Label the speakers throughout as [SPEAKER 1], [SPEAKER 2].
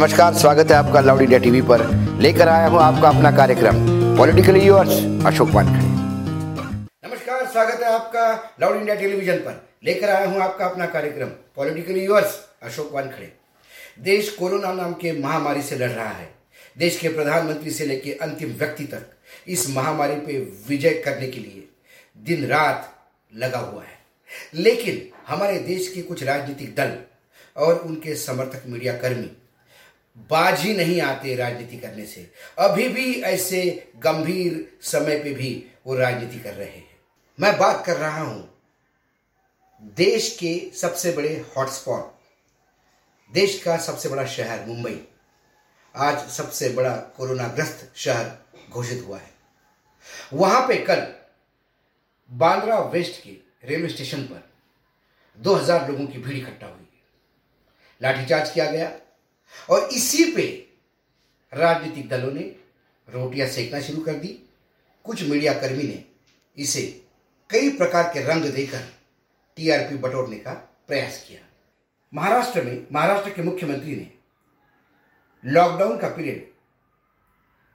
[SPEAKER 1] नमस्कार, स्वागत है आपका लाउड इंडिया टीवी पर। लेकर आया हूँ आपका अपना कार्यक्रम, पॉलिटिकली यूर्स अशोक वानखड़े। नमस्कार, स्वागत है आपका लाउड इंडिया टेलीविज़न पर। लेकर आया हूँ आपका अपना कार्यक्रम, पॉलिटिकली यूर्स अशोक वानखड़े। देश कोरोना नाम के महामारी से लड़ रहा है। देश के प्रधानमंत्री से लेकर अंतिम व्यक्ति तक इस महामारी पे विजय करने के लिए दिन रात लगा हुआ है। लेकिन हमारे देश के कुछ राजनीतिक दल और उनके समर्थक मीडिया कर्मी बाज ही नहीं आते राजनीति करने से। अभी भी ऐसे गंभीर समय पे भी वो राजनीति कर रहे हैं। मैं बात कर रहा हूँ देश के सबसे बड़े हॉटस्पॉट। देश का सबसे बड़ा शहर मुंबई। आज सबसे बड़ा कोरोनाग्रस्त शहर घोषित हुआ है। वहाँ पे कल बांद्रा वेस्ट के रेलवे स्टेशन पर 2000 लोगों की भीड़ इकट्ठा हुई। लाठीचार्ज किया गया। और इसी पे राजनीतिक दलों ने रोटियाँ सेकना शुरू कर दी। कुछ मीडिया कर्मी ने इसे कई प्रकार के रंग देकर टीआरपी बटोरने का प्रयास किया। महाराष्ट्र में, महाराष्ट्र के मुख्यमंत्री ने लॉकडाउन का पीरियड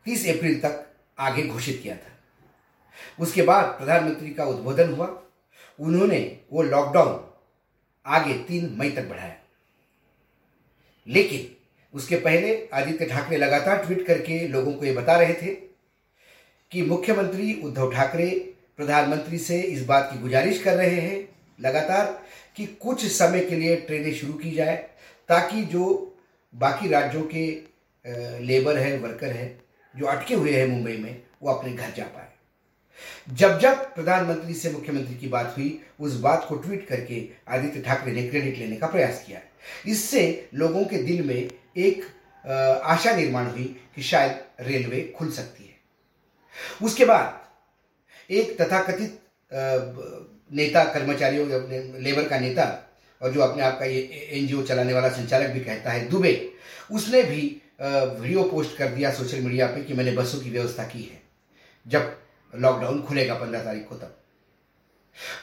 [SPEAKER 1] 30 अप्रैल तक आगे घोषित किया था। उसके बाद प्रधानमंत्री का उद्बोधन हुआ। उन्होंने वो लॉकडाउन आगे तीन मई तक बढ़ाया। लेकिन उसके पहले आदित्य ठाकरे लगातार ट्वीट करके लोगों को ये बता रहे थे कि मुख्यमंत्री उद्धव ठाकरे प्रधानमंत्री से इस बात की गुजारिश कर रहे हैं लगातार कि कुछ समय के लिए ट्रेनें शुरू की जाए ताकि जो बाकी राज्यों के लेबर हैं, वर्कर हैं, जो अटके हुए हैं मुंबई में, वो अपने घर जा पाए। जब जब प्रधानमंत्री से मुख्यमंत्री की बात हुई, उस बात को ट्वीट करके आदित्य ठाकरे ने क्रेडिट लेने का प्रयास किया। इससे लोगों के दिल में एक आशा निर्माण हुई कि शायद रेलवे खुल सकती है। उसके बाद एक तथाकथित नेता, कर्मचारियों लेबर का नेता और जो अपने आप का ये एनजीओ चलाने वाला संचालक भी कहता है, दुबे, उसने भी वीडियो पोस्ट कर दिया सोशल मीडिया पे कि मैंने बसों की व्यवस्था की है, जब लॉकडाउन खुलेगा पंद्रह तारीख को तब।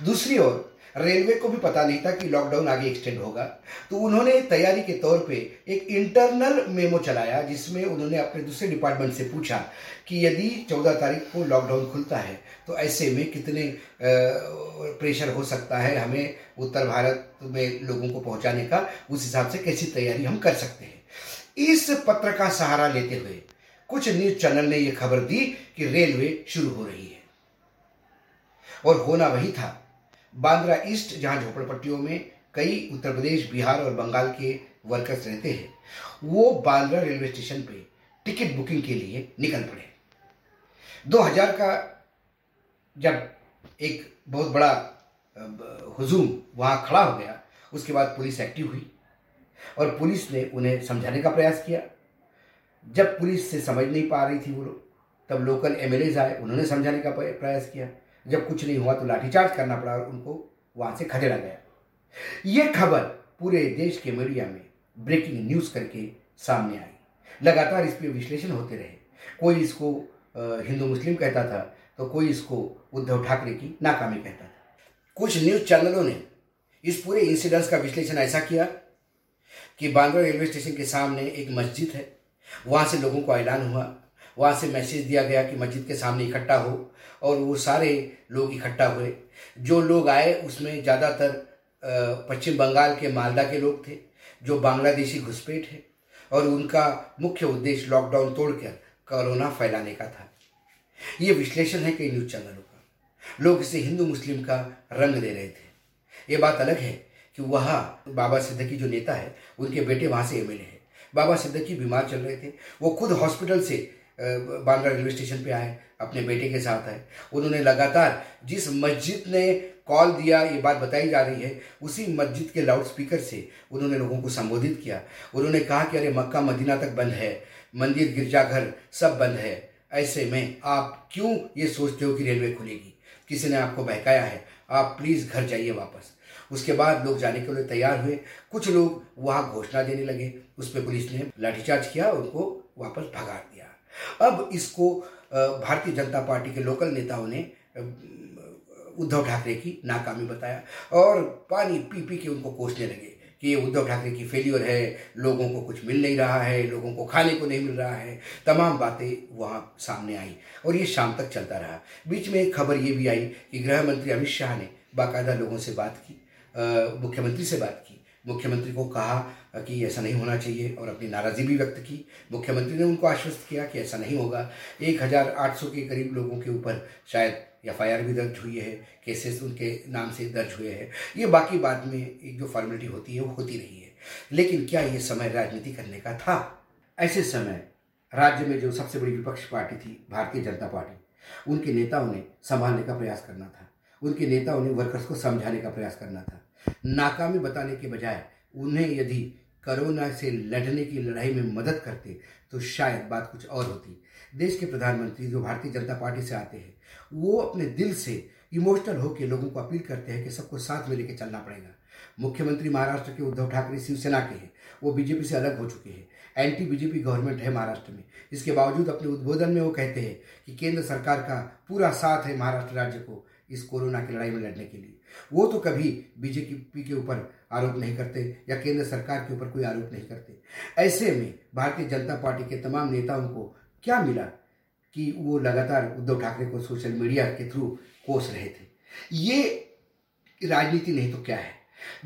[SPEAKER 1] दूसरी ओर रेलवे को भी पता नहीं था कि लॉकडाउन आगे एक्सटेंड होगा। तो उन्होंने तैयारी के तौर पे एक इंटरनल मेमो चलाया, जिसमें उन्होंने अपने दूसरे डिपार्टमेंट से पूछा कि यदि चौदह तारीख को लॉकडाउन खुलता है तो ऐसे में कितने प्रेशर हो सकता है हमें उत्तर भारत में लोगों को पहुँचाने का, उस हिसाब से कैसी तैयारी हम कर सकते हैं। इस पत्र का सहारा लेते हुए कुछ न्यूज़ चैनल ने यह खबर दी कि रेलवे शुरू हो रही है। और होना वही था बांद्रा ईस्ट, जहाँ झोपड़पट्टियों में कई उत्तर प्रदेश, बिहार और बंगाल के वर्कर्स रहते हैं, वो बांद्रा रेलवे स्टेशन पे टिकट बुकिंग के लिए निकल पड़े। 2000 का जब एक बहुत बड़ा हुजूम वहाँ खड़ा हो गया, उसके बाद पुलिस एक्टिव हुई और पुलिस ने उन्हें समझाने का प्रयास किया। जब पुलिस से समझ नहीं पा रही थी वो लोग, तब लोकल एम आए, उन्होंने समझाने का प्रयास किया। जब कुछ नहीं हुआ तो लाठीचार्ज करना पड़ा और उनको वहाँ से खदेड़ा गया। ये खबर पूरे देश के मीडिया में ब्रेकिंग न्यूज़ करके सामने आई। लगातार इस पर विश्लेषण होते रहे। कोई इसको हिंदू मुस्लिम कहता था तो कोई इसको उद्धव ठाकरे की नाकामी कहता था। कुछ न्यूज़ चैनलों ने इस पूरे इंसिडेंट्स का विश्लेषण ऐसा किया कि बांद्रा रेलवे स्टेशन के सामने एक मस्जिद है। वहाँ से लोगों को ऐलान हुआ वहाँ से मैसेज दिया गया कि मस्जिद के सामने इकट्ठा हो और वो सारे लोग इकट्ठा हुए। जो लोग आए, उसमें ज़्यादातर पश्चिम बंगाल के मालदा के लोग थे, जो बांग्लादेशी घुसपैठ है और उनका मुख्य उद्देश्य लॉकडाउन तोड़कर कोरोना फैलाने का था। ये विश्लेषण है कई न्यूज़ चैनलों का। लोग इसे हिंदू, मुस्लिम का रंग दे रहे थे। ये बात अलग है कि वहाँ बाबा सिद्दकी जो नेता है, उनके बेटे वहाँ से एमएलए है। बाबा सिद्दकी बीमार चल रहे थे। वो खुद हॉस्पिटल से बांद्रा रेलवे स्टेशन पे आए, अपने बेटे के साथ आए। उन्होंने लगातार जिस मस्जिद ने कॉल दिया, ये बात बताई जा रही है, उसी मस्जिद के लाउड स्पीकर से उन्होंने लोगों को संबोधित किया। उन्होंने कहा कि अरे मक्का मदीना तक बंद है, मंदिर, गिरजाघर सब बंद है। ऐसे में आप क्यों ये सोचते हो कि रेलवे खुलेगी? किसी ने आपको बहकाया है, आप प्लीज़ घर जाइए वापस। उसके बाद लोग जाने के लिए तैयार हुए। कुछ लोग वहाँ घोषणा देने लगे। उस पर पुलिस ने लाठीचार्ज किया उनको वापस भगा दिया। अब इसको भारतीय जनता पार्टी के लोकल नेताओं ने उद्धव ठाकरे की नाकामी बताया और पानी पी पी के उनको कोसने लगे कि ये उद्धव ठाकरे की फेल्यूर है, लोगों को कुछ मिल नहीं रहा है, लोगों को खाने को नहीं मिल रहा है। तमाम बातें वहाँ सामने आई और ये शाम तक चलता रहा। बीच में एक खबर ये भी आई कि गृह मंत्री अमित शाह ने बाकायदा लोगों से बात की मुख्यमंत्री से बात की। मुख्यमंत्री को कहा कि ऐसा नहीं होना चाहिए और अपनी नाराज़गी भी व्यक्त की। मुख्यमंत्री ने उनको आश्वस्त किया कि ऐसा नहीं होगा। एक हज़ार आठ सौ के करीब लोगों के ऊपर शायद एफ़ आई आर भी दर्ज हुई है, केसेस उनके नाम से दर्ज हुए हैं। ये बाकी बाद में एक जो फॉर्मेलिटी होती है, वो होती रही है। लेकिन क्या ये समय राजनीति करने का था? ऐसे समय राज्य में जो सबसे बड़ी विपक्ष पार्टी थी, भारतीय जनता पार्टी, उनके नेताओं ने संभालने का प्रयास करना था। उनके नेताओं ने वर्कर्स को समझाने का प्रयास करना था। नाकामी बताने के बजाय उन्हें यदि कोरोना से लड़ने की लड़ाई में मदद करते तो शायद बात कुछ और होती। देश के प्रधानमंत्री जो भारतीय जनता पार्टी से आते हैं, वो अपने दिल से इमोशनल होकर लोगों को अपील करते हैं कि सबको साथ में लेकर चलना पड़ेगा। मुख्यमंत्री महाराष्ट्र के उद्धव ठाकरे शिवसेना के हैं, वो बीजेपी से अलग हो चुके हैं। एंटी बीजेपी गवर्नमेंट है महाराष्ट्र में। इसके बावजूद अपने उद्बोधन में वो कहते हैं कि केंद्र सरकार का पूरा साथ है महाराष्ट्र राज्य को। इस कोरोना की लड़ाई में लड़ने के लिए। वो तो कभी बीजेपी के ऊपर आरोप नहीं करते या केंद्र सरकार के ऊपर कोई आरोप नहीं करते। ऐसे में भारतीय जनता पार्टी के तमाम नेताओं को क्या मिला कि वो लगातार उद्धव ठाकरे को सोशल मीडिया के थ्रू कोस रहे थे? ये राजनीति नहीं तो क्या है?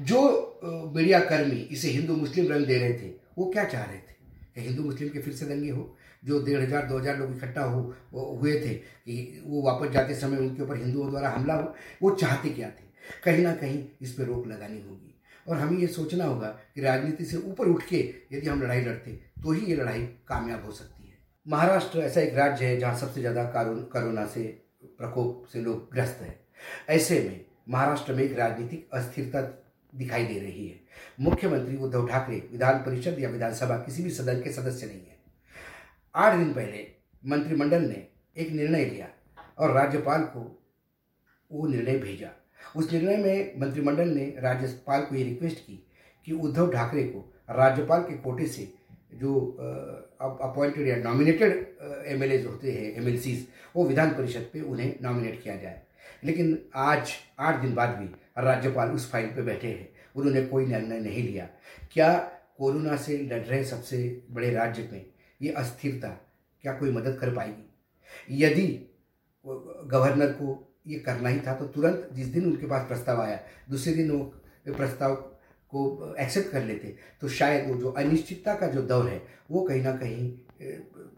[SPEAKER 1] जो मीडिया कर्मी इसे हिंदू मुस्लिम रंग दे रहे थे, वो क्या चाह रहे थे? हिंदू मुस्लिम के फिर से दंगे हो? जो डेढ़ हज़ार, दो हज़ार लोग इकट्ठा हो हुए थे कि वो वापस जाते समय उनके ऊपर हिंदुओं द्वारा हमला हो, वो चाहते क्या थे? कहीं ना कहीं इस पर रोक लगानी होगी। और हमें ये सोचना होगा कि राजनीति से ऊपर उठ के यदि हम लड़ाई लड़ते तो ही ये लड़ाई कामयाब हो सकती है। महाराष्ट्र ऐसा एक राज्य है जहाँ सबसे ज़्यादा कोरोना से, प्रकोप से लोग ग्रस्त हैं। ऐसे में महाराष्ट्र में एक राजनीतिक अस्थिरता दिखाई दे रही है। मुख्यमंत्री उद्धव ठाकरे विधान परिषद या विधानसभा किसी भी सदन के सदस्य नहीं है। आठ दिन पहले मंत्रिमंडल ने एक निर्णय लिया और राज्यपाल को वो निर्णय भेजा। उस निर्णय में मंत्रिमंडल ने राज्यपाल को ये रिक्वेस्ट की कि उद्धव ठाकरे को राज्यपाल के कोटे से जो अपॉइंटेड या नॉमिनेटेड एम जो होते हैं एम वो विधान परिषद पे उन्हें नॉमिनेट किया जाए। लेकिन आज, आठ दिन बाद भी राज्यपाल उस फ़ाइल पे बैठे हैं। उन्होंने कोई निर्णय नहीं लिया। क्या कोरोना से लड़ रहे सबसे बड़े राज्य में ये अस्थिरता क्या कोई मदद कर पाएगी? यदि गवर्नर को ये करना ही था तो तुरंत जिस दिन उनके पास प्रस्ताव आया, दूसरे दिन वो प्रस्ताव को एक्सेप्ट कर लेते तो शायद वो जो अनिश्चितता का जो दौर है, वो कहीं ना कहीं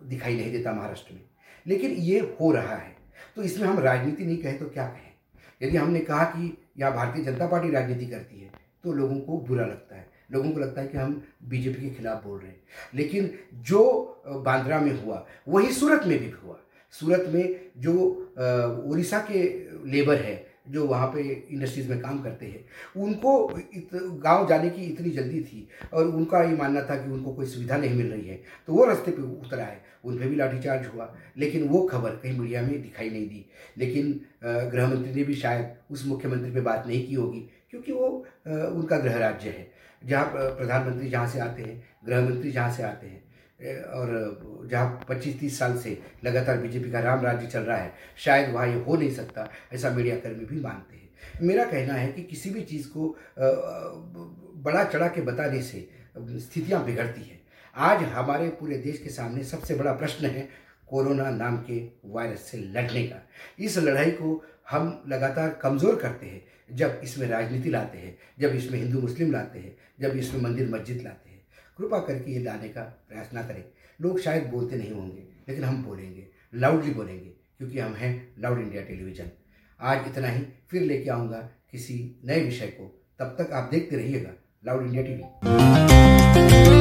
[SPEAKER 1] दिखाई नहीं देता महाराष्ट्र में। लेकिन ये हो रहा है। तो इसमें हम राजनीति नहीं कहें तो क्या कहें? यदि हमने कहा कि यहाँ भारतीय जनता पार्टी राजनीति करती है तो लोगों को बुरा लगता है। लोगों को लगता है कि हम बीजेपी के खिलाफ बोल रहे हैं। लेकिन जो बांद्रा में हुआ, वही सूरत में भी हुआ। सूरत में जो उड़ीसा के लेबर है, जो वहाँ पे इंडस्ट्रीज़ में काम करते हैं, उनको गाँव जाने की इतनी जल्दी थी और उनका ये मानना था कि उनको कोई सुविधा नहीं मिल रही है तो वो रास्ते पे उतरा है उन पर भी लाठीचार्ज हुआ, लेकिन वो खबर कहीं मीडिया में दिखाई नहीं दी। लेकिन गृह मंत्री ने भी शायद उस मुख्यमंत्री पे बात नहीं की होगी, क्योंकि वो उनका गृह राज्य है। जहाँ प्रधानमंत्री जहाँ से आते हैं गृह मंत्री जहाँ से आते हैं और जहाँ पच्चीस तीस साल से लगातार बीजेपी का राम राज्य चल रहा है, शायद वहाँ ये हो नहीं सकता, ऐसा मीडियाकर्मी भी मानते हैं। मेरा कहना है कि किसी भी चीज़ को बड़ा चढ़ा के बताने से स्थितियाँ बिगड़ती हैं। आज हमारे पूरे देश के सामने सबसे बड़ा प्रश्न है कोरोना नाम के वायरस से लड़ने का। इस लड़ाई को हम लगातार कमज़ोर करते हैं। जब इसमें राजनीति लाते हैं, जब इसमें हिंदू मुस्लिम लाते हैं, जब इसमें मंदिर मस्जिद लाते हैं, कृपा करके ये लाने का प्रयास ना करें। लोग शायद बोलते नहीं होंगे, लेकिन हम बोलेंगे लाउडली बोलेंगे, क्योंकि हम हैं लाउड इंडिया टेलीविज़न आज इतना ही, फिर लेके आऊँगा किसी नए विषय को। तब तक आप देखते रहिएगा लाउड इंडिया टीवी